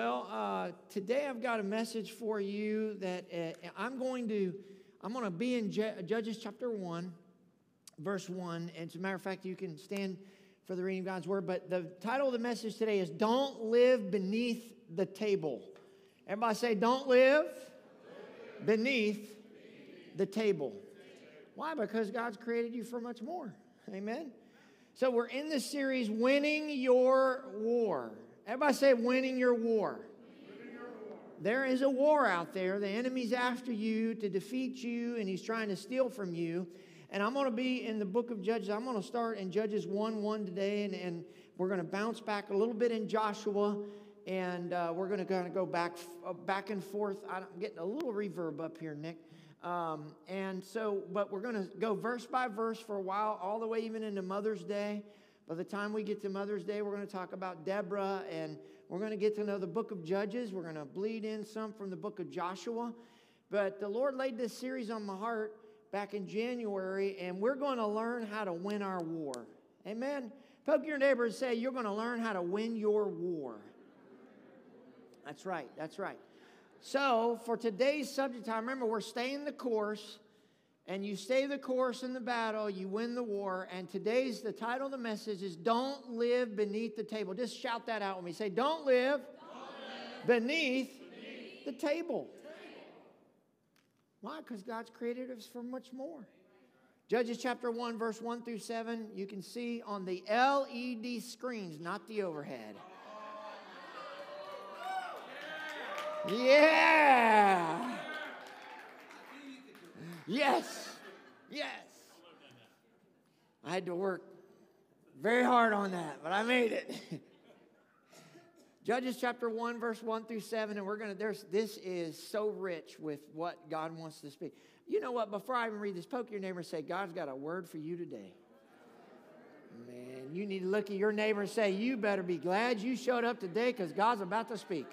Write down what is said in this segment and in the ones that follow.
Well, uh, today I've got a message for you that uh, I'm going to I'm going to be in Je- Judges chapter one, verse one. And as a matter of fact, you can stand for the reading of God's word. But the title of the message today is "Don't Live Beneath the Table." Everybody say, "Don't live beneath the table." Why? Because God's created you for much more. Amen. So we're in this series, Winning Your War. Everybody say, Winning Your War. There is a war out there. The enemy's after you to defeat you, and he's trying to steal from you. And I'm going to be in the book of Judges. I'm going to start in Judges 1 1 today, and, and we're going to bounce back a little bit in Joshua, and uh, we're going to kind of go back, uh, back and forth. I'm getting a little reverb up here, Nick. Um, and so, but we're going to go verse by verse for a while, all the way even into Mother's Day. By the time we get to Mother's Day, we're going to talk about Deborah and we're going to get to know the book of Judges. We're going to bleed in some from the book of Joshua. But the Lord laid this series on my heart back in January, and we're going to learn how to win our war. Amen. Poke your neighbor and say, You're going to learn how to win your war. That's right. That's right. So, for today's subject, I remember we're staying the course, and you stay the course in the battle, you win the war. And today's the title of the message is Don't Live Beneath the Table. Just shout that out with me. Say, Don't live, Don't live beneath, beneath, the table. Why? Because God's created us for much more. Judges chapter 1, verse 1 through 7, you can see on the LED screens, not the overhead. Yeah. Yes. Yes. I had to work very hard on that, but I made it. Judges chapter 1, verse 1 through 7, and we're going to, there's, this is so rich with what God wants to speak. You know what? Before I even read this, poke your neighbor and say, God's got a word for you today. Man, you need to look at your neighbor and say, You better be glad you showed up today because God's about to speak.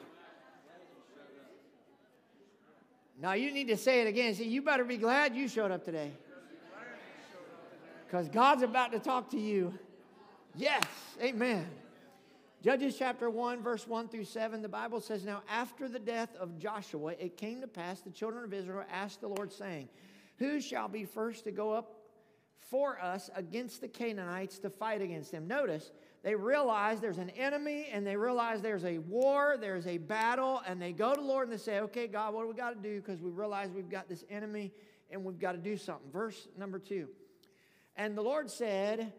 Now you need to say it again. See, you better be glad you showed up today. Because God's about to talk to you. Yes, amen. Judges chapter 1, verse 1 through 7, the Bible says, Now after the death of Joshua, it came to pass the children of Israel asked the Lord, saying, Who shall be first to go up for us against the Canaanites to fight against them? Notice, they realize there's an enemy and they realize there's a war, there's a battle, and they go to the Lord and they say, Okay, God, what do we got to do? Because we realize we've got this enemy and we've got to do something. Verse number two. And the Lord said,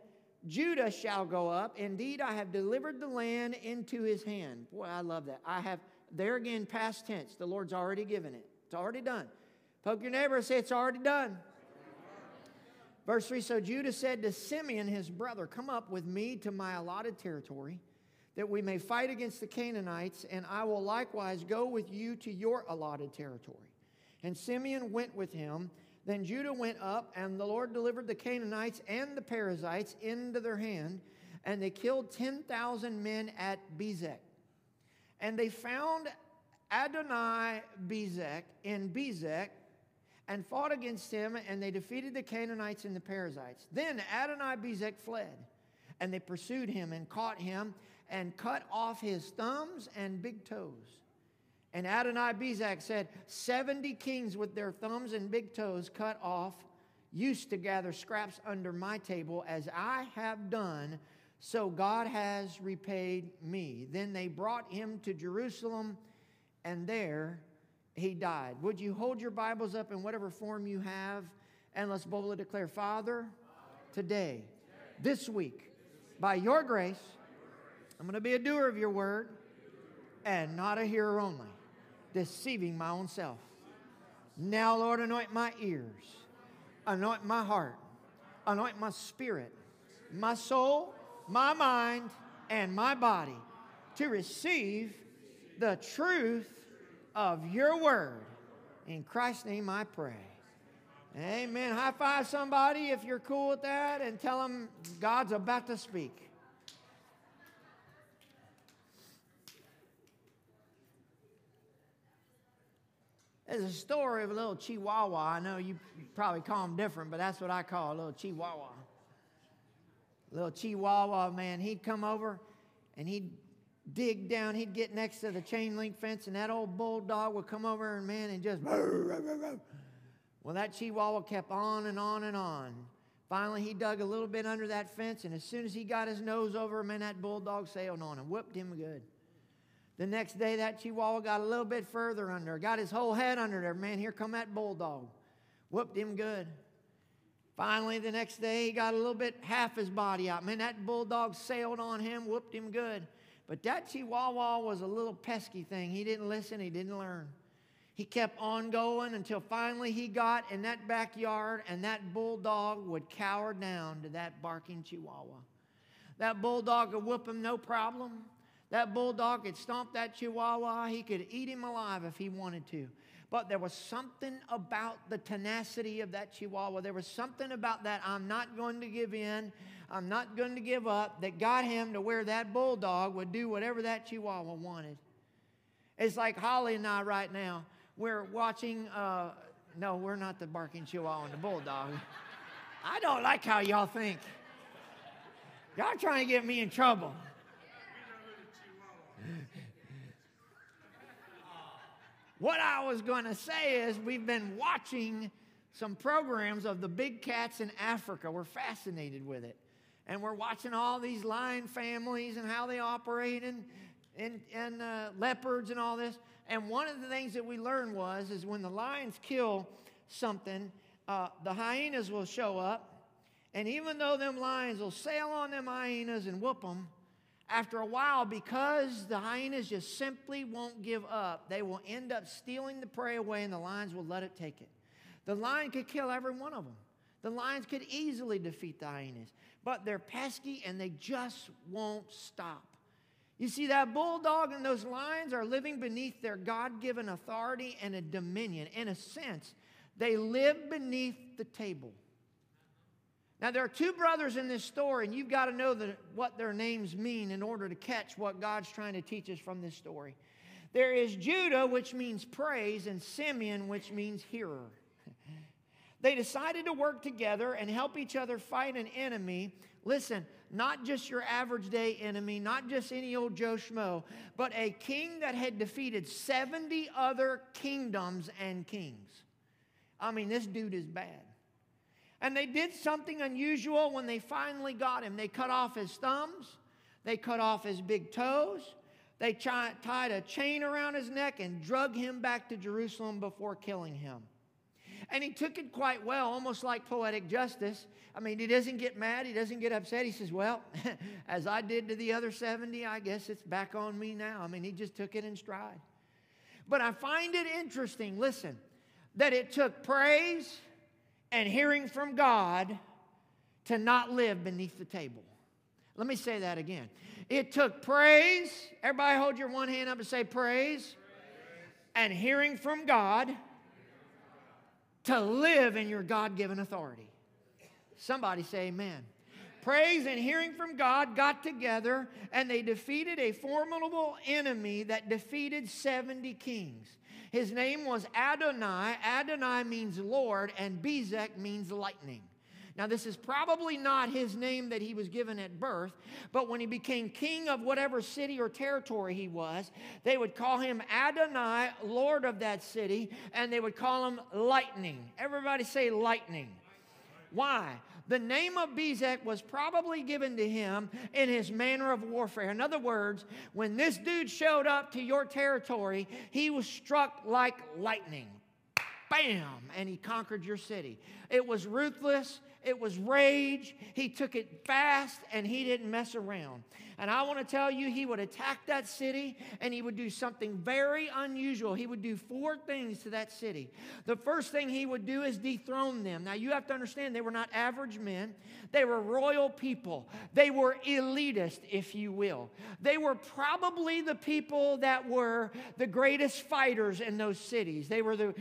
Judah shall go up. Indeed, I have delivered the land into his hand. Boy, I love that. I have, there again, past tense. The Lord's already given it, it's already done. Poke your neighbor and say, It's already done. Verse 3 So Judah said to Simeon, his brother, Come up with me to my allotted territory, that we may fight against the Canaanites, and I will likewise go with you to your allotted territory. And Simeon went with him. Then Judah went up, and the Lord delivered the Canaanites and the Perizzites into their hand, and they killed 10,000 men at Bezek. And they found Adonai Bezek in Bezek and fought against him, and they defeated the Canaanites and the Perizzites. Then Adonai Bezek fled, and they pursued him and caught him and cut off his thumbs and big toes. And Adonai Bezek said, 70 kings with their thumbs and big toes cut off used to gather scraps under my table as I have done, so God has repaid me. Then they brought him to Jerusalem, and there he died. Would you hold your Bibles up in whatever form you have and let's boldly declare, Father, today, this week, by your grace, I'm going to be a doer of your word and not a hearer only, deceiving my own self. Now, Lord, anoint my ears, anoint my heart, anoint my spirit, my soul, my mind, and my body to receive the truth of your word. In Christ's name I pray. Amen. High five somebody if you're cool with that and tell them God's about to speak. There's a story of a little chihuahua. I know you probably call them different, but that's what I call a little chihuahua. Little chihuahua, man, he'd come over and he'd dig down. He'd get next to the chain link fence, and that old bulldog would come over and man and just. Well, that chihuahua kept on and on and on. Finally, he dug a little bit under that fence, and as soon as he got his nose over him, man, that bulldog sailed on him, whooped him good. The next day, that chihuahua got a little bit further under, got his whole head under there. Man, here come that bulldog, whooped him good. Finally, the next day, he got a little bit half his body out. Man, that bulldog sailed on him, whooped him good. But that chihuahua was a little pesky thing. He didn't listen, he didn't learn. He kept on going until finally he got in that backyard and that bulldog would cower down to that barking chihuahua. That bulldog could whoop him no problem. That bulldog could stomp that chihuahua. He could eat him alive if he wanted to. But there was something about the tenacity of that chihuahua. There was something about that I'm not going to give in. I'm not going to give up that got him to where that bulldog would do whatever that chihuahua wanted. It's like Holly and I right now. We're watching, uh, no, we're not the barking chihuahua and the bulldog. I don't like how y'all think. Y'all trying to get me in trouble. what I was going to say is we've been watching some programs of the big cats in Africa. We're fascinated with it. And we're watching all these lion families and how they operate and, and, and uh, leopards and all this. And one of the things that we learned was is when the lions kill something, uh, the hyenas will show up. And even though them lions will sail on them hyenas and whoop them, after a while, because the hyenas just simply won't give up, they will end up stealing the prey away and the lions will let it take it. The lion could kill every one of them. The lions could easily defeat the hyenas, but they're pesky and they just won't stop. You see, that bulldog and those lions are living beneath their God given authority and a dominion. In a sense, they live beneath the table. Now, there are two brothers in this story, and you've got to know the, what their names mean in order to catch what God's trying to teach us from this story. There is Judah, which means praise, and Simeon, which means hearer. They decided to work together and help each other fight an enemy. Listen, not just your average day enemy, not just any old Joe Schmo, but a king that had defeated 70 other kingdoms and kings. I mean, this dude is bad. And they did something unusual when they finally got him. They cut off his thumbs, they cut off his big toes, they tied a chain around his neck and drug him back to Jerusalem before killing him. And he took it quite well, almost like poetic justice. I mean, he doesn't get mad, he doesn't get upset. He says, Well, as I did to the other 70, I guess it's back on me now. I mean, he just took it in stride. But I find it interesting, listen, that it took praise and hearing from God to not live beneath the table. Let me say that again. It took praise, everybody hold your one hand up and say praise, praise. and hearing from God to live in your God given authority. Somebody say amen. Praise and hearing from God got together and they defeated a formidable enemy that defeated 70 kings. His name was Adonai. Adonai means Lord, and Bezek means lightning. Now, this is probably not his name that he was given at birth, but when he became king of whatever city or territory he was, they would call him Adonai, Lord of that city, and they would call him Lightning. Everybody say lightning. Why? The name of Bezek was probably given to him in his manner of warfare. In other words, when this dude showed up to your territory, he was struck like lightning. Bam! And he conquered your city. It was ruthless, it was rage. He took it fast and he didn't mess around. And I want to tell you, he would attack that city and he would do something very unusual. He would do four things to that city. The first thing he would do is dethrone them. Now, you have to understand, they were not average men, they were royal people. They were elitist, if you will. They were probably the people that were the greatest fighters in those cities. They were the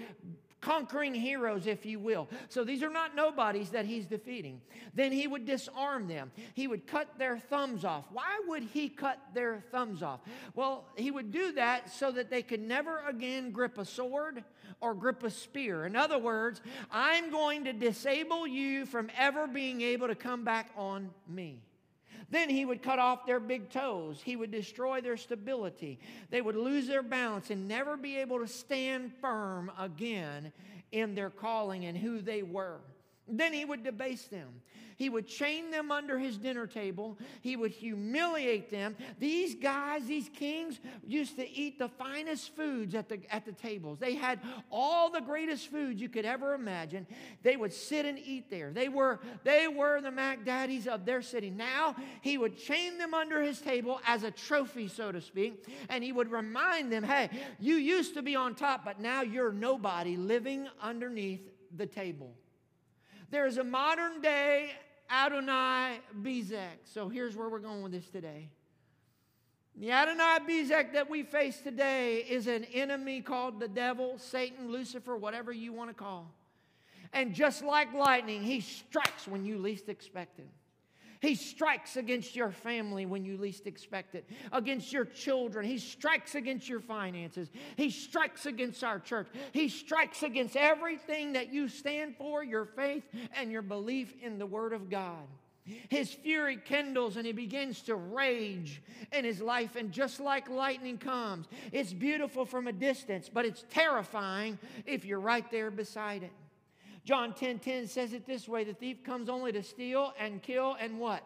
conquering heroes, if you will. So these are not nobodies that he's defeating. Then he would disarm them, he would cut their thumbs off. Why would he cut their thumbs off? Well, he would do that so that they could never again grip a sword or grip a spear. In other words, I'm going to disable you from ever being able to come back on me. Then he would cut off their big toes. He would destroy their stability. They would lose their balance and never be able to stand firm again in their calling and who they were. Then he would debase them. He would chain them under his dinner table. He would humiliate them. These guys, these kings, used to eat the finest foods at the, at the tables. They had all the greatest foods you could ever imagine. They would sit and eat there. They were, they were the Mac Daddies of their city. Now he would chain them under his table as a trophy, so to speak, and he would remind them, hey, you used to be on top, but now you're nobody living underneath the table. There's a modern day Adonai Bezek. So here's where we're going with this today. The Adonai Bezek that we face today is an enemy called the devil, Satan, Lucifer, whatever you want to call. And just like lightning, he strikes when you least expect him. He strikes against your family when you least expect it, against your children. He strikes against your finances. He strikes against our church. He strikes against everything that you stand for, your faith, and your belief in the Word of God. His fury kindles and he begins to rage in his life. And just like lightning comes, it's beautiful from a distance, but it's terrifying if you're right there beside it. John 10 10 says it this way the thief comes only to steal and kill and what?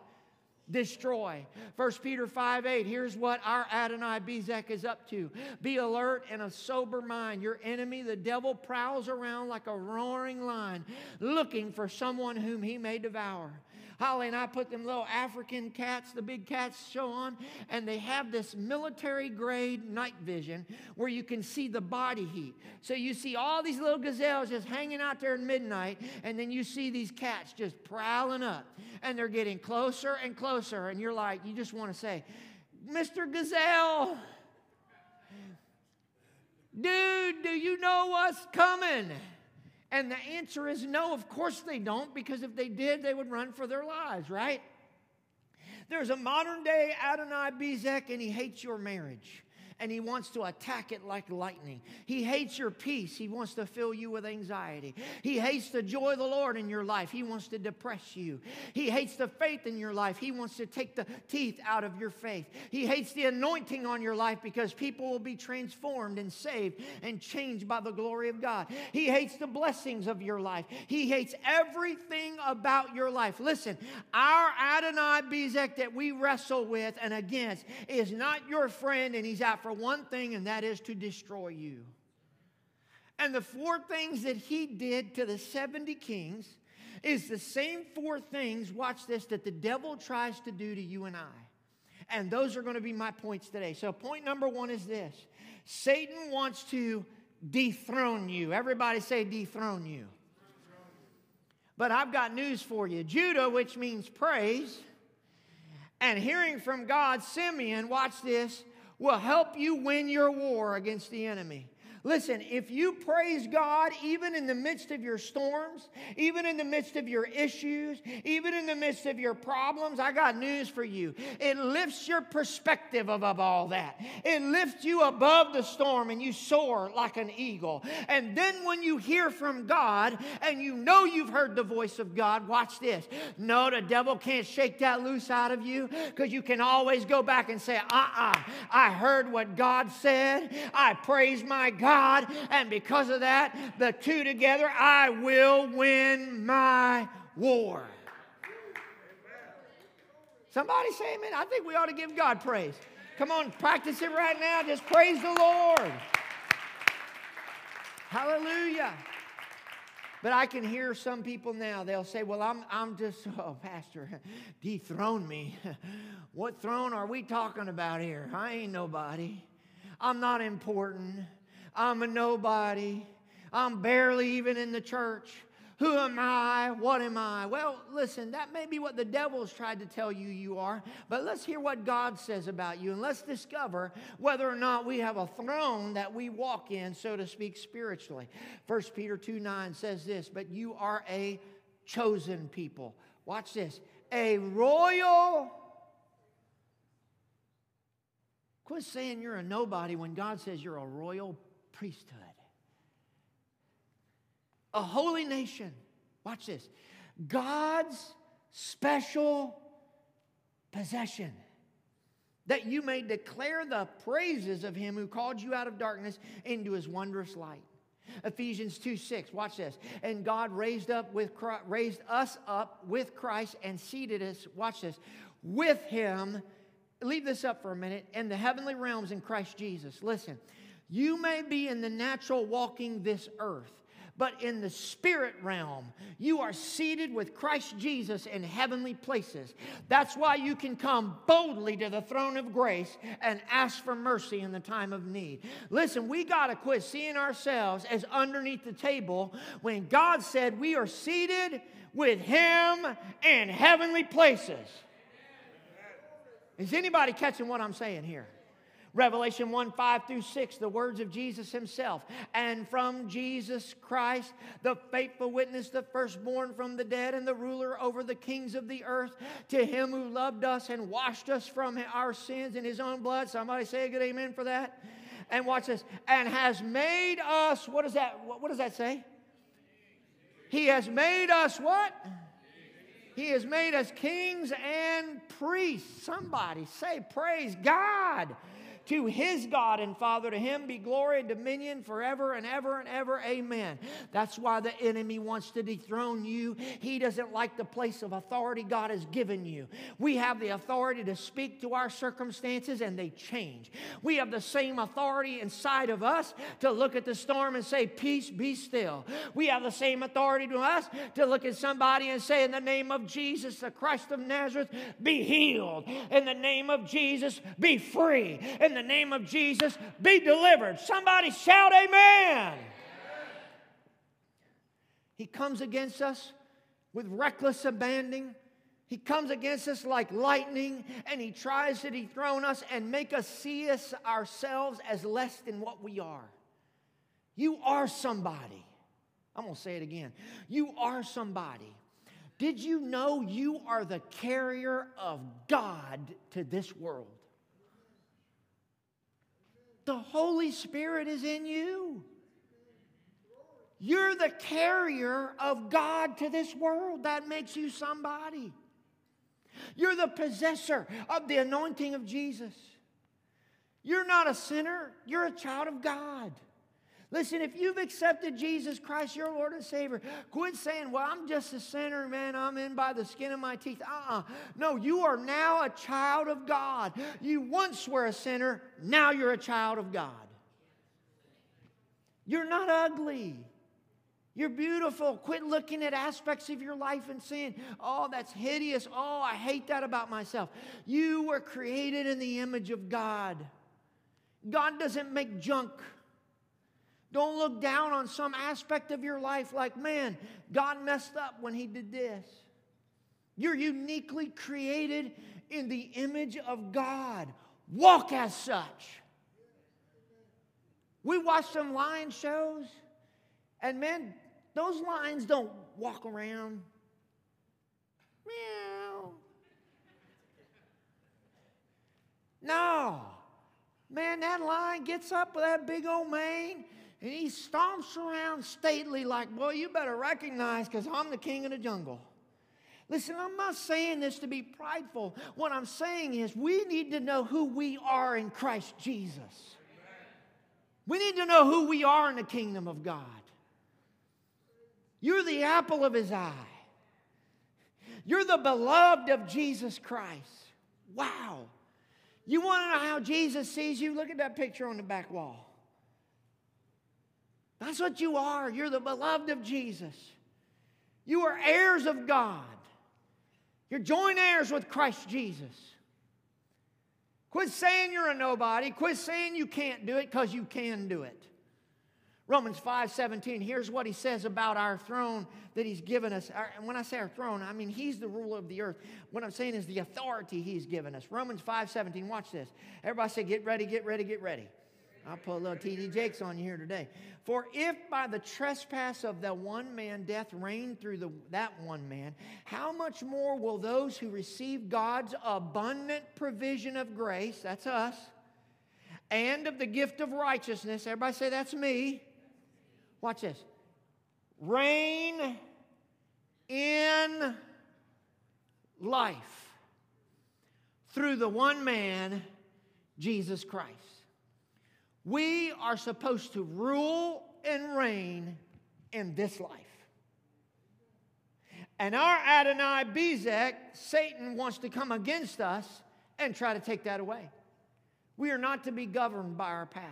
Destroy. 1 Peter 5 8, here's what our Adonai Bezek is up to. Be alert and a sober mind. Your enemy, the devil, prowls around like a roaring lion, looking for someone whom he may devour. Holly and I put them little African cats, the big cats, show on, and they have this military grade night vision where you can see the body heat. So you see all these little gazelles just hanging out there at midnight, and then you see these cats just prowling up, and they're getting closer and closer, and you're like, you just want to say, Mr. Gazelle, dude, do you know what's coming? And the answer is no, of course they don't, because if they did, they would run for their lives, right? There's a modern day Adonai Bezek, and he hates your marriage and he wants to attack it like lightning. He hates your peace. He wants to fill you with anxiety. He hates the joy of the Lord in your life. He wants to depress you. He hates the faith in your life. He wants to take the teeth out of your faith. He hates the anointing on your life because people will be transformed and saved and changed by the glory of God. He hates the blessings of your life. He hates everything about your life. Listen, our Adonai Bezek that we wrestle with and against is not your friend and he's out for for one thing, and that is to destroy you. And the four things that he did to the 70 kings is the same four things, watch this, that the devil tries to do to you and I. And those are going to be my points today. So, point number one is this Satan wants to dethrone you. Everybody say, dethrone you. But I've got news for you Judah, which means praise, and hearing from God, Simeon, watch this, will help you win your war against the enemy. Listen, if you praise God even in the midst of your storms, even in the midst of your issues, even in the midst of your problems, I got news for you. It lifts your perspective above all that. It lifts you above the storm and you soar like an eagle. And then when you hear from God and you know you've heard the voice of God, watch this. No, the devil can't shake that loose out of you because you can always go back and say, uh uh-uh, uh, I heard what God said. I praise my God. God, and because of that, the two together, I will win my war. Somebody say amen. I think we ought to give God praise. Come on, practice it right now. Just praise the Lord. Hallelujah. But I can hear some people now, they'll say, Well, I'm, I'm just, oh, Pastor, dethrone me. what throne are we talking about here? I ain't nobody. I'm not important. I'm a nobody. I'm barely even in the church. Who am I? What am I? Well, listen, that may be what the devil's tried to tell you you are, but let's hear what God says about you and let's discover whether or not we have a throne that we walk in, so to speak, spiritually. 1 Peter 2 9 says this, but you are a chosen people. Watch this a royal. Quit saying you're a nobody when God says you're a royal priesthood. A holy nation. Watch this. God's special possession that you may declare the praises of him who called you out of darkness into his wondrous light. Ephesians 2 6, watch this. And God raised up with Christ, raised us up with Christ and seated us, watch this, with him. Leave this up for a minute in the heavenly realms in Christ Jesus. Listen, you may be in the natural walking this earth, but in the spirit realm, you are seated with Christ Jesus in heavenly places. That's why you can come boldly to the throne of grace and ask for mercy in the time of need. Listen, we got to quit seeing ourselves as underneath the table when God said we are seated with Him in heavenly places. Is anybody catching what I'm saying here? Revelation 1 5 through 6, the words of Jesus himself. And from Jesus Christ, the faithful witness, the firstborn from the dead, and the ruler over the kings of the earth, to him who loved us and washed us from our sins in his own blood. Somebody say a good amen for that. And watch this. And has made us, what does that, what, what does that say? He has made us what? He has made us kings and priests. Somebody say, Praise God to his God and Father. To him be glory and dominion forever and ever and ever. Amen. That's why the enemy wants to dethrone you. He doesn't like the place of authority God has given you. We have the authority to speak to our circumstances and they change. We have the same authority inside of us to look at the storm and say, Peace, be still. We have the same authority to us to look at somebody and say, In the name of Jesus, the Christ of Nazareth, be healed. In the name of Jesus, be free. In the name of Jesus, be delivered. Somebody shout, Amen. He comes against us with reckless abandon. He comes against us like lightning and he tries to dethrone us and make us see us ourselves as less than what we are. You are somebody. I'm going to say it again. You are somebody. Did you know you are the carrier of God to this world? The Holy Spirit is in you. You're the carrier of God to this world. That makes you somebody. You're the possessor of the anointing of Jesus. You're not a sinner, you're a child of God. Listen, if you've accepted Jesus Christ, your Lord and Savior, quit saying, Well, I'm just a sinner, man. I'm in by the skin of my teeth. Uh uh No, you are now a child of God. You once were a sinner, now you're a child of God. You're not ugly. You're beautiful. Quit looking at aspects of your life and saying, Oh, that's hideous. Oh, I hate that about myself. You were created in the image of God. God doesn't make junk. Don't look down on some aspect of your life like, man, God messed up when He did this. You're uniquely created in the image of God. Walk as such. We watch some lion shows, and man, those lions don't walk around. Meow. No. Man, that lion gets up with that big old mane and he stomps around stately, like, boy, you better recognize because I'm the king of the jungle. Listen, I'm not saying this to be prideful. What I'm saying is we need to know who we are in Christ Jesus. We need to know who we are in the kingdom of God. You're the apple of his eye. You're the beloved of Jesus Christ. Wow. You want to know how Jesus sees you? Look at that picture on the back wall. That's what you are. You're the beloved of Jesus. You are heirs of God. You're joint heirs with Christ Jesus. Quit saying you're a nobody. Quit saying you can't do it because you can do it. Romans 5 17, here's what he says about our throne that he's given us. And when I say our throne, I mean he's the ruler of the earth. What I'm saying is the authority he's given us. Romans 5 17, watch this. Everybody say, get ready, get ready, get ready. I'll put a little TD Jakes on you here today. For if by the trespass of the one man death reigned through the, that one man, how much more will those who receive God's abundant provision of grace, that's us, and of the gift of righteousness, everybody say that's me. Watch this. Reign in life through the one man, Jesus Christ. We are supposed to rule and reign in this life. And our Adonai Bezek, Satan wants to come against us and try to take that away. We are not to be governed by our past.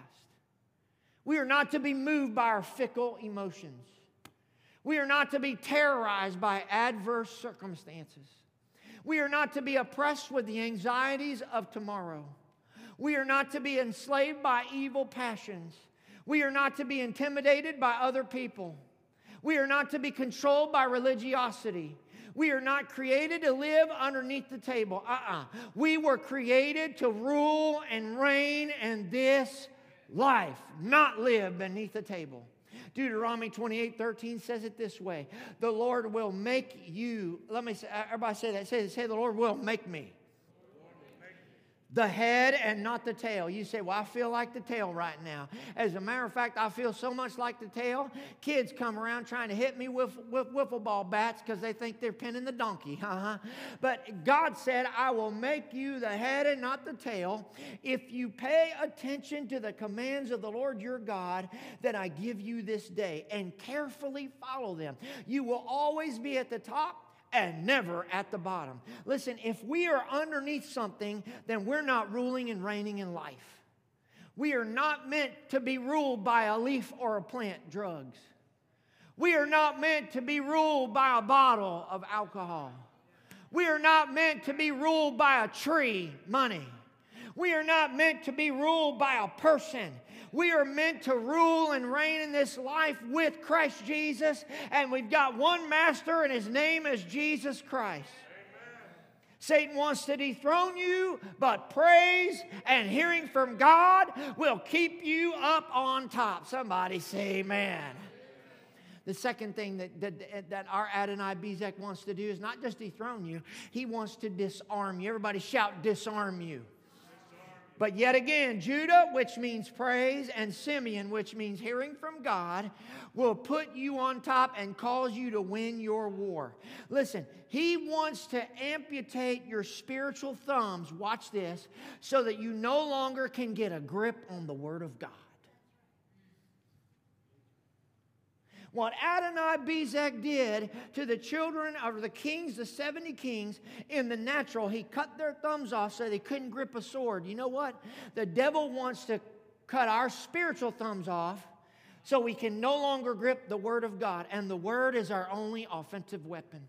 We are not to be moved by our fickle emotions. We are not to be terrorized by adverse circumstances. We are not to be oppressed with the anxieties of tomorrow. We are not to be enslaved by evil passions. We are not to be intimidated by other people. We are not to be controlled by religiosity. We are not created to live underneath the table. Uh uh-uh. uh We were created to rule and reign in this life, not live beneath the table. Deuteronomy 28 13 says it this way The Lord will make you, let me say, everybody say that. Say, say the Lord will make me the head and not the tail. You say, Well, I feel like the tail right now. As a matter of fact, I feel so much like the tail. Kids come around trying to hit me with, with wiffle ball bats because they think they're pinning the donkey. Uh-huh. But God said, I will make you the head and not the tail if you pay attention to the commands of the Lord your God that I give you this day and carefully follow them. You will always be at the top and never at the bottom. Listen, if we are underneath something, then we're not ruling and reigning in life. We are not meant to be ruled by a leaf or a plant, drugs. We are not meant to be ruled by a bottle of alcohol. We are not meant to be ruled by a tree, money. We are not meant to be ruled by a person. We are meant to rule and reign in this life with Christ Jesus, and we've got one master, and his name is Jesus Christ. Satan wants to dethrone you, but praise and hearing from God will keep you up on top. Somebody say amen. The second thing that, that, that our Adonai Bezek wants to do is not just dethrone you, he wants to disarm you. Everybody shout, disarm you. But yet again, Judah, which means praise, and Simeon, which means hearing from God, will put you on top and cause you to win your war. Listen, he wants to amputate your spiritual thumbs, watch this, so that you no longer can get a grip on the Word of God. What Adonai Bezek did to the children of the kings, the 70 kings, in the natural, he cut their thumbs off so they couldn't grip a sword. You know what? The devil wants to cut our spiritual thumbs off so we can no longer grip the Word of God, and the Word is our only offensive weapon.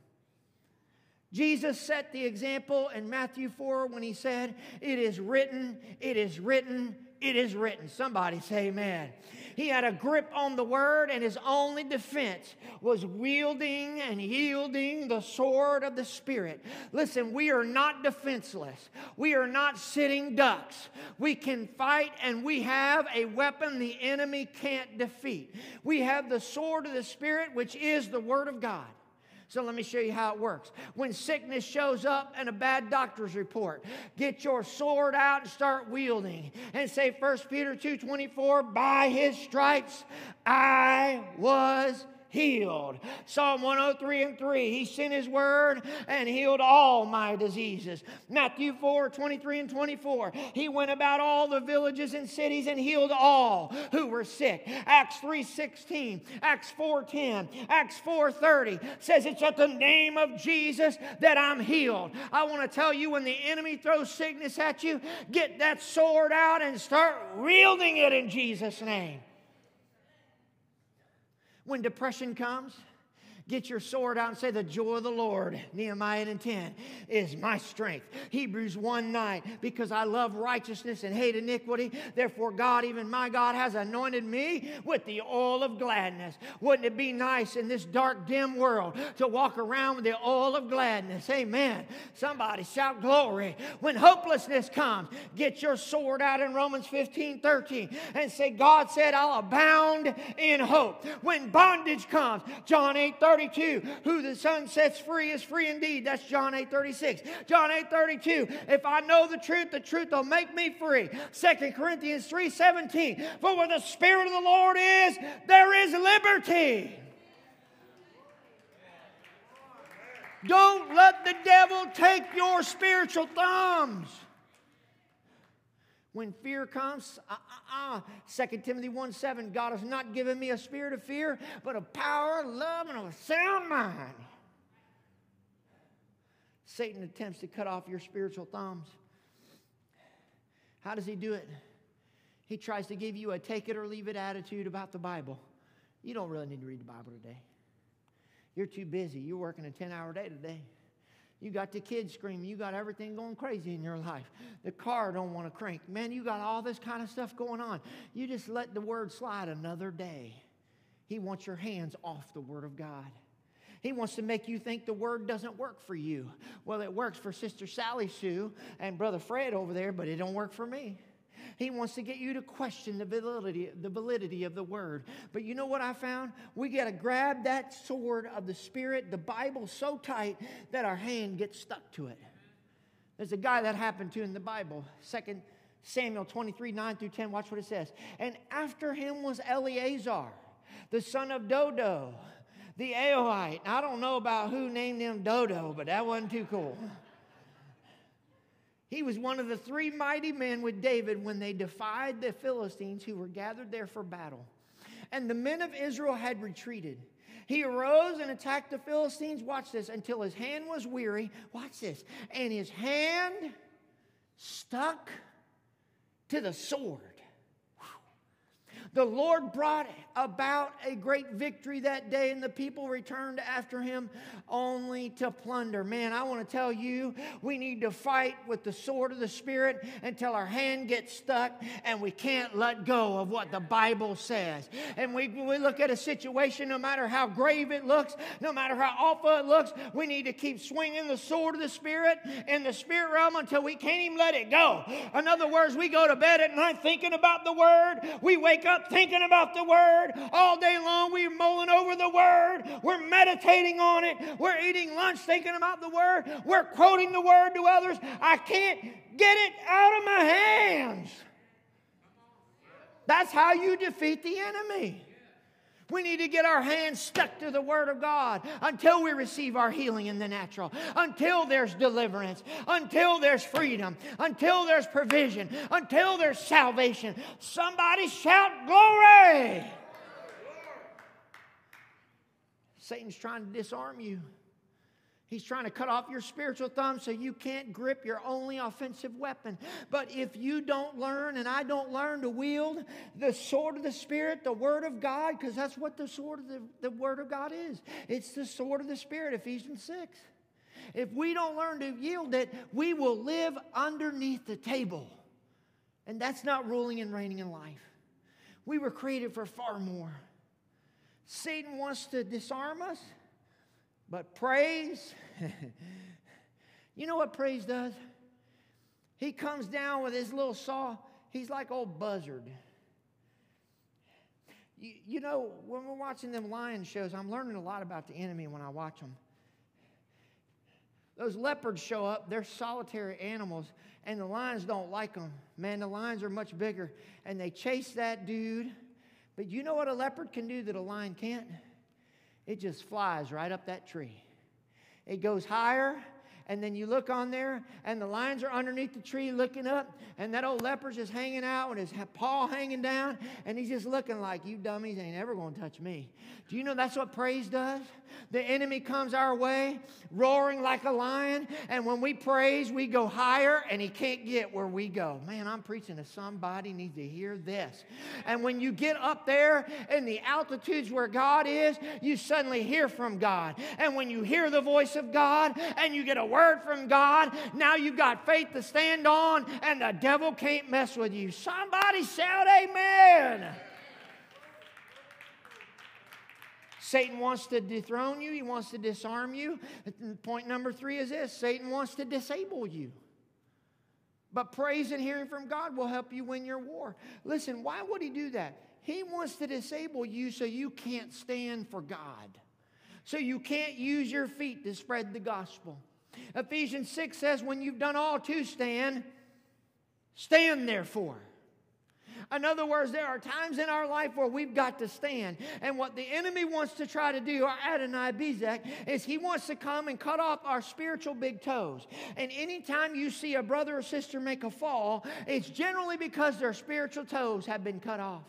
Jesus set the example in Matthew 4 when he said, It is written, it is written, it is written. Somebody say amen. He had a grip on the word, and his only defense was wielding and yielding the sword of the Spirit. Listen, we are not defenseless, we are not sitting ducks. We can fight, and we have a weapon the enemy can't defeat. We have the sword of the Spirit, which is the word of God. So let me show you how it works. When sickness shows up and a bad doctor's report, get your sword out and start wielding and say 1 Peter 2:24, by his stripes I was healed. Psalm 103 and 3, He sent His word and healed all my diseases. Matthew 4 23 and 24, He went about all the villages and cities and healed all who were sick. Acts 3 16, Acts 4 10, Acts 4 30 says it's at the name of Jesus that I'm healed. I want to tell you when the enemy throws sickness at you, get that sword out and start wielding it in Jesus' name. When depression comes, Get your sword out and say, The joy of the Lord, Nehemiah 8 and 10, is my strength. Hebrews 1 9, because I love righteousness and hate iniquity. Therefore, God, even my God, has anointed me with the oil of gladness. Wouldn't it be nice in this dark, dim world to walk around with the oil of gladness? Amen. Somebody shout glory. When hopelessness comes, get your sword out in Romans 15 13 and say, God said, I'll abound in hope. When bondage comes, John 8 30, 32, who the Son sets free is free indeed. That's John 8 36. John 8 32, if I know the truth, the truth will make me free. 2 Corinthians 3 17, for where the Spirit of the Lord is, there is liberty. Don't let the devil take your spiritual thumbs. When fear comes, uh, uh, uh, 2 Timothy 1 7, God has not given me a spirit of fear, but of power, love, and a sound mind. Satan attempts to cut off your spiritual thumbs. How does he do it? He tries to give you a take it or leave it attitude about the Bible. You don't really need to read the Bible today. You're too busy. You're working a 10 hour day today. You got the kids screaming. You got everything going crazy in your life. The car don't want to crank. Man, you got all this kind of stuff going on. You just let the word slide another day. He wants your hands off the word of God. He wants to make you think the word doesn't work for you. Well, it works for Sister Sally Sue and Brother Fred over there, but it don't work for me. He wants to get you to question the validity, the validity of the word. But you know what I found? We got to grab that sword of the Spirit, the Bible, so tight that our hand gets stuck to it. There's a guy that happened to in the Bible, Second Samuel 23, 9 through 10. Watch what it says. And after him was Eleazar, the son of Dodo, the Ahohite. I don't know about who named him Dodo, but that wasn't too cool. He was one of the three mighty men with David when they defied the Philistines who were gathered there for battle. And the men of Israel had retreated. He arose and attacked the Philistines, watch this, until his hand was weary. Watch this. And his hand stuck to the sword. The Lord brought about a great victory that day, and the people returned after him only to plunder. Man, I want to tell you, we need to fight with the sword of the Spirit until our hand gets stuck and we can't let go of what the Bible says. And we, we look at a situation, no matter how grave it looks, no matter how awful it looks, we need to keep swinging the sword of the Spirit in the spirit realm until we can't even let it go. In other words, we go to bed at night thinking about the Word, we wake up thinking about the Word all day long. We're mulling over the Word. We're meditating on it. We're eating lunch thinking about the Word. We're quoting the Word to others. I can't get it out of my hands. That's how you defeat the enemy. We need to get our hands stuck to the Word of God until we receive our healing in the natural, until there's deliverance, until there's freedom, until there's provision, until there's salvation. Somebody shout glory! Satan's trying to disarm you. He's trying to cut off your spiritual thumb so you can't grip your only offensive weapon. But if you don't learn, and I don't learn to wield the sword of the Spirit, the Word of God, because that's what the sword of the, the Word of God is it's the sword of the Spirit, Ephesians 6. If we don't learn to yield it, we will live underneath the table. And that's not ruling and reigning in life. We were created for far more. Satan wants to disarm us, but praise, you know what praise does? He comes down with his little saw. He's like old buzzard. You, you know, when we're watching them lion shows, I'm learning a lot about the enemy when I watch them. Those leopards show up, they're solitary animals, and the lions don't like them. Man, the lions are much bigger, and they chase that dude but you know what a leopard can do that a lion can't? It just flies right up that tree. It goes higher and then you look on there, and the lions are underneath the tree looking up, and that old leopard's just hanging out with his paw hanging down, and he's just looking like, You dummies ain't ever to touch me. Do you know that's what praise does? The enemy comes our way, roaring like a lion, and when we praise, we go higher, and he can't get where we go. Man, I'm preaching to somebody needs to hear this. And when you get up there in the altitudes where God is, you suddenly hear from God. And when you hear the voice of God and you get a word, word from God. Now you've got faith to stand on, and the devil can't mess with you. Somebody shout, Amen. Satan wants to dethrone you, he wants to disarm you. Point number three is this Satan wants to disable you. But praise and hearing from God will help you win your war. Listen, why would he do that? He wants to disable you so you can't stand for God. So you can't use your feet to spread the gospel. Ephesians 6 says, When you've done all to stand, stand therefore. In other words, there are times in our life where we've got to stand. And what the enemy wants to try to do, Adonai Bezek, is he wants to come and cut off our spiritual big toes. And anytime you see a brother or sister make a fall, it's generally because their spiritual toes have been cut off.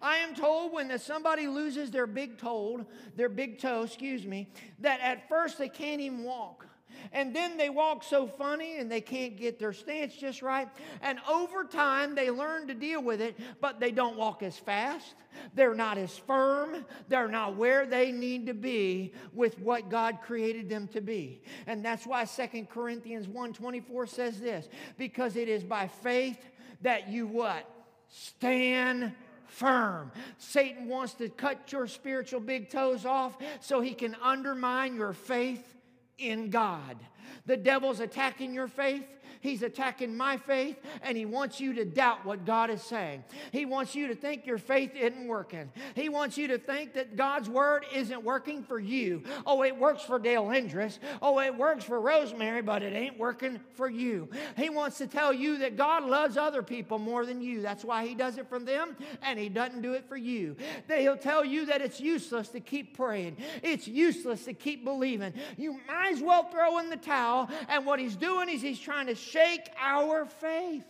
I am told when somebody loses their big toe, their big toe, excuse me, that at first they can't even walk. And then they walk so funny and they can't get their stance just right. And over time, they learn to deal with it, but they don't walk as fast. They're not as firm. They're not where they need to be with what God created them to be. And that's why Second Corinthians 1:24 says this, because it is by faith that you what? Stand firm. Satan wants to cut your spiritual big toes off so he can undermine your faith in God. The devil's attacking your faith. He's attacking my faith, and he wants you to doubt what God is saying. He wants you to think your faith isn't working. He wants you to think that God's word isn't working for you. Oh, it works for Dale Hendricks. Oh, it works for Rosemary, but it ain't working for you. He wants to tell you that God loves other people more than you. That's why he does it for them, and he doesn't do it for you. That he'll tell you that it's useless to keep praying. It's useless to keep believing. You might as well throw in the towel. And what he's doing is he's trying to shake our faith.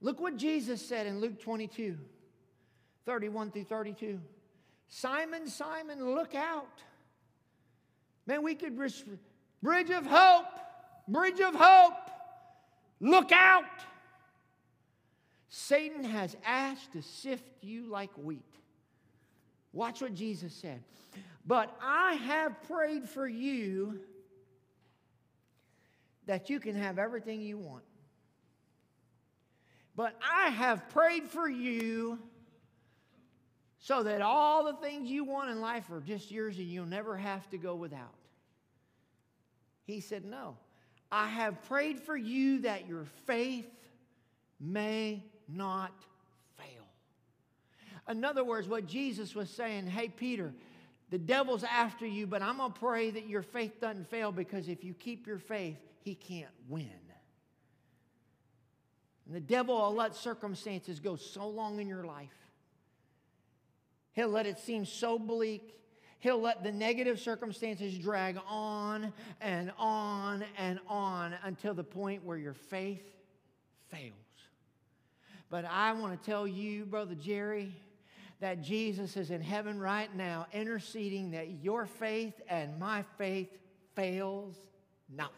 Look what Jesus said in Luke 22 31 through 32. Simon, Simon, look out. Man, we could, bridge of hope, bridge of hope, look out. Satan has asked to sift you like wheat. Watch what Jesus said. But I have prayed for you that you can have everything you want. But I have prayed for you so that all the things you want in life are just yours and you'll never have to go without. He said, No. I have prayed for you that your faith may not fail. In other words, what Jesus was saying, hey, Peter, the devil's after you, but I'm going to pray that your faith doesn't fail because if you keep your faith, he can't win. And the devil will let circumstances go so long in your life. He'll let it seem so bleak. He'll let the negative circumstances drag on and on and on until the point where your faith fails. But I want to tell you, Brother Jerry, that Jesus is in heaven right now interceding that your faith and my faith fails not.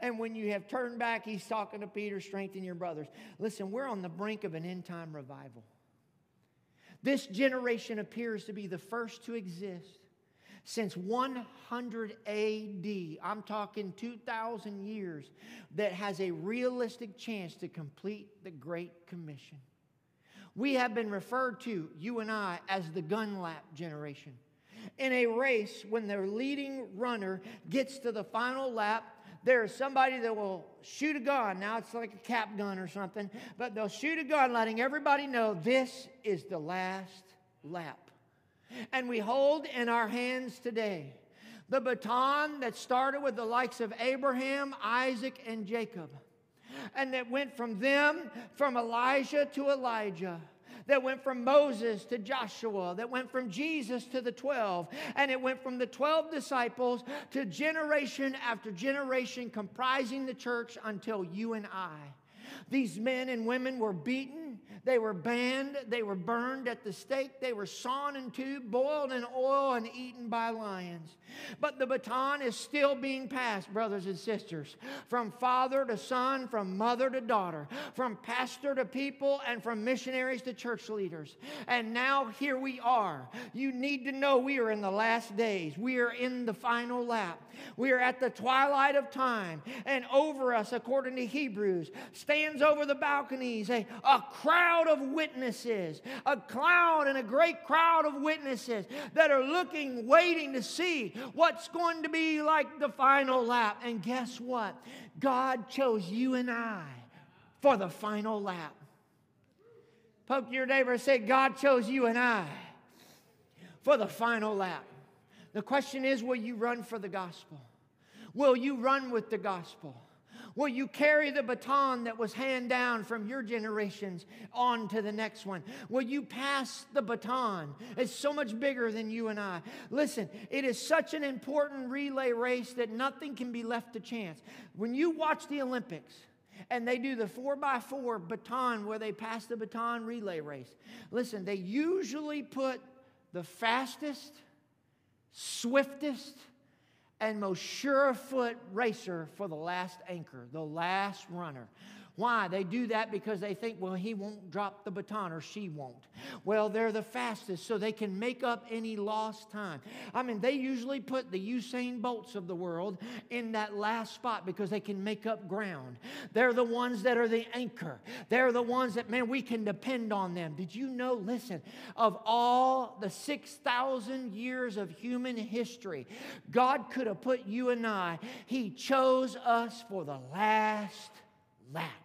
And when you have turned back, he's talking to Peter, strengthen your brothers. Listen, we're on the brink of an end time revival. This generation appears to be the first to exist since 100 AD. I'm talking 2,000 years that has a realistic chance to complete the Great Commission. We have been referred to, you and I, as the gun lap generation. In a race, when the leading runner gets to the final lap, there's somebody that will shoot a gun. Now it's like a cap gun or something, but they'll shoot a gun, letting everybody know this is the last lap. And we hold in our hands today the baton that started with the likes of Abraham, Isaac, and Jacob, and that went from them, from Elijah to Elisha that went from Moses to Joshua, that went from Jesus to the 12, and it went from the 12 disciples to generation after generation comprising the church until you and I. These men and women were beaten, they were banned, they were burned at the stake, they were sawn in two, boiled in oil, and eaten by lions. But the baton is still being passed, brothers and sisters, from father to son, from mother to daughter, from pastor to people, and from missionaries to church leaders. And now here we are. You need to know we are in the last days, we are in the final lap. We are at the twilight of time, and over us, according to Hebrews, over the balconies a, a crowd of witnesses, a cloud and a great crowd of witnesses that are looking, waiting to see what's going to be like the final lap. And guess what? God chose you and I for the final lap. Poke your neighbor and say, God chose you and I for the final lap. The question is will you run for the gospel? Will you run with the gospel? Will you carry the baton that was handed down from your generations on to the next one? Will you pass the baton? It's so much bigger than you and I. Listen, it is such an important relay race that nothing can be left to chance. When you watch the Olympics, and they do the four by four baton where they pass the baton relay race. Listen, they usually put the fastest, swiftest, and most surefoot racer for the last anchor, the last runner. Why? They do that because they think, well, he won't drop the baton or she won't. Well, they're the fastest, so they can make up any lost time. I mean, they usually put the Usain Bolts of the world in that last spot because they can make up ground. They're the ones that are the anchor. They're the ones that, man, we can depend on them. Did you know, listen, of all the 6,000 years of human history, God could have put you and I, He chose us for the last lap.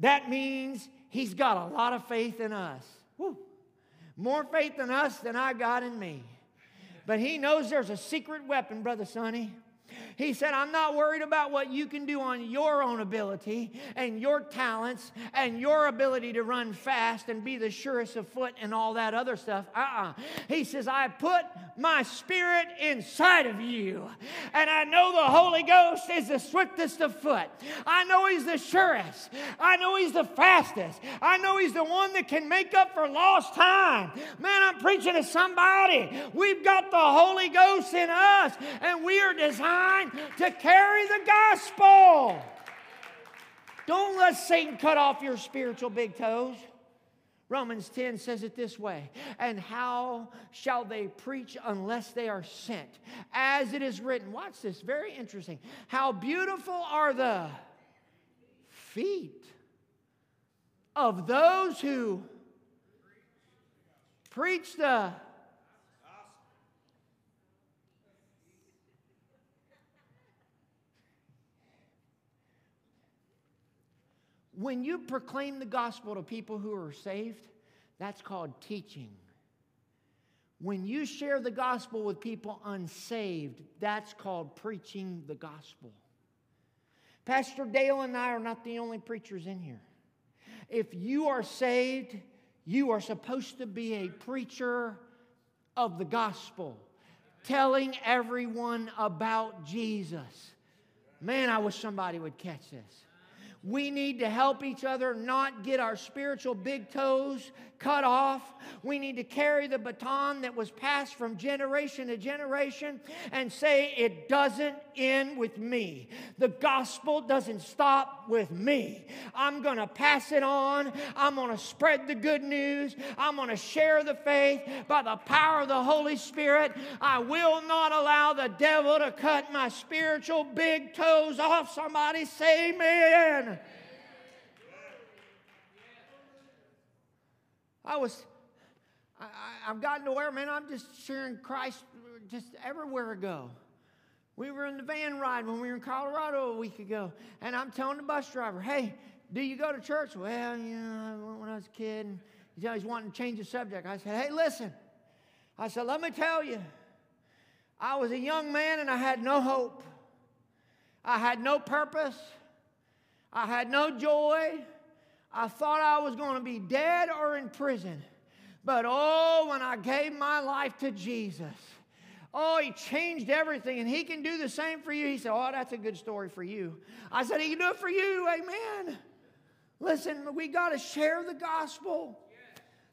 That means he's got a lot of faith in us. Woo. More faith in us than I got in me. But he knows there's a secret weapon, Brother Sonny. He said, I'm not worried about what you can do on your own ability and your talents and your ability to run fast and be the surest of foot and all that other stuff. Uh uh-uh. uh He says, I put my spirit inside of you. And I know the Holy Ghost is the swiftest of foot. I know He's the surest. I know He's the fastest. I know He's the one that can make up for lost time. Man, I'm preaching to somebody. We've got the Holy Ghost in us, and we are designed to carry the gospel. Don't let Satan cut off your spiritual big toes. Romans 10 says it this way And how shall they preach unless they are sent? As it is written, watch this, very interesting. How beautiful are the feet of those who preach the When you proclaim the gospel to people who are saved, that's called teaching. When you share the gospel with people unsaved, that's called preaching the gospel. Pastor Dale and I are not the only preachers in here. If you are saved, you are supposed to be a preacher of the gospel, telling everyone about Jesus. Man, I wish somebody would catch this. We need to help each other not get our spiritual big toes cut off. We need to carry the baton that was passed from generation to generation and say, It doesn't end with me. The gospel doesn't stop with me. I'm going to pass it on. I'm going to spread the good news. I'm going to share the faith by the power of the Holy Spirit. I will not allow the devil to cut my spiritual big toes off. Somebody say, Amen. I was, I, have gotten to where, man, I'm just sharing Christ just everywhere I go. We were in the van ride when we were in Colorado a week ago, and I'm telling the bus driver, hey, do you go to church? Well, you know, when I was a kid, and he's always wanting to change the subject. I said, hey, listen. I said, let me tell you, I was a young man and I had no hope. I had no purpose. I had no joy. I thought I was going to be dead or in prison. But oh, when I gave my life to Jesus, oh, he changed everything and he can do the same for you. He said, Oh, that's a good story for you. I said, He can do it for you. Amen. Listen, we got to share the gospel.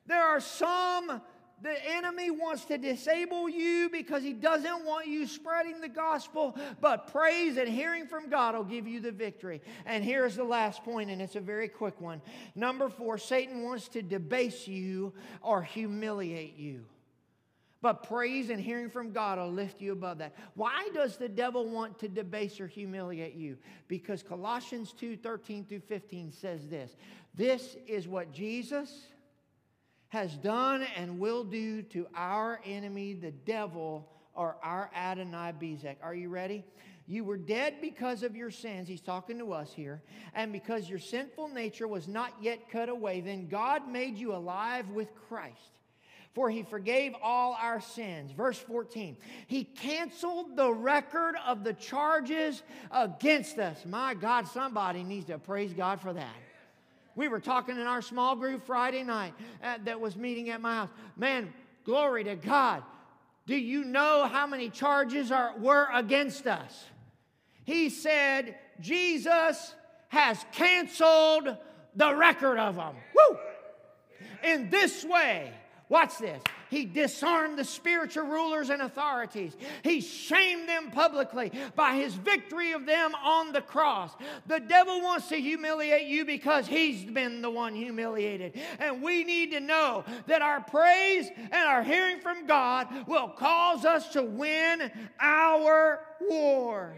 There are some the enemy wants to disable you because he doesn't want you spreading the gospel, but praise and hearing from God will give you the victory. And here's the last point, and it's a very quick one. Number four Satan wants to debase you or humiliate you. But praise and hearing from God will lift you above that. Why does the devil want to debase or humiliate you? Because Colossians 2 13 through 15 says this This is what Jesus has done and will do to our enemy, the devil, or our Adonai Bezek. Are you ready? You were dead because of your sins. He's talking to us here. And because your sinful nature was not yet cut away, then God made you alive with Christ. for he forgave all our sins. Verse 14, he canceled the record of the charges against us. My God, somebody needs to praise God for that. We were talking in our small group Friday night uh, that was meeting at my house. Man, glory to God. Do you know how many charges are, were against us? He said, Jesus has canceled the record of them. Woo! In this way, Watch this. He disarmed the spiritual rulers and authorities. He shamed them publicly by his victory of them on the cross. The devil wants to humiliate you because he's been the one humiliated. And we need to know that our praise and our hearing from God will cause us to win our war.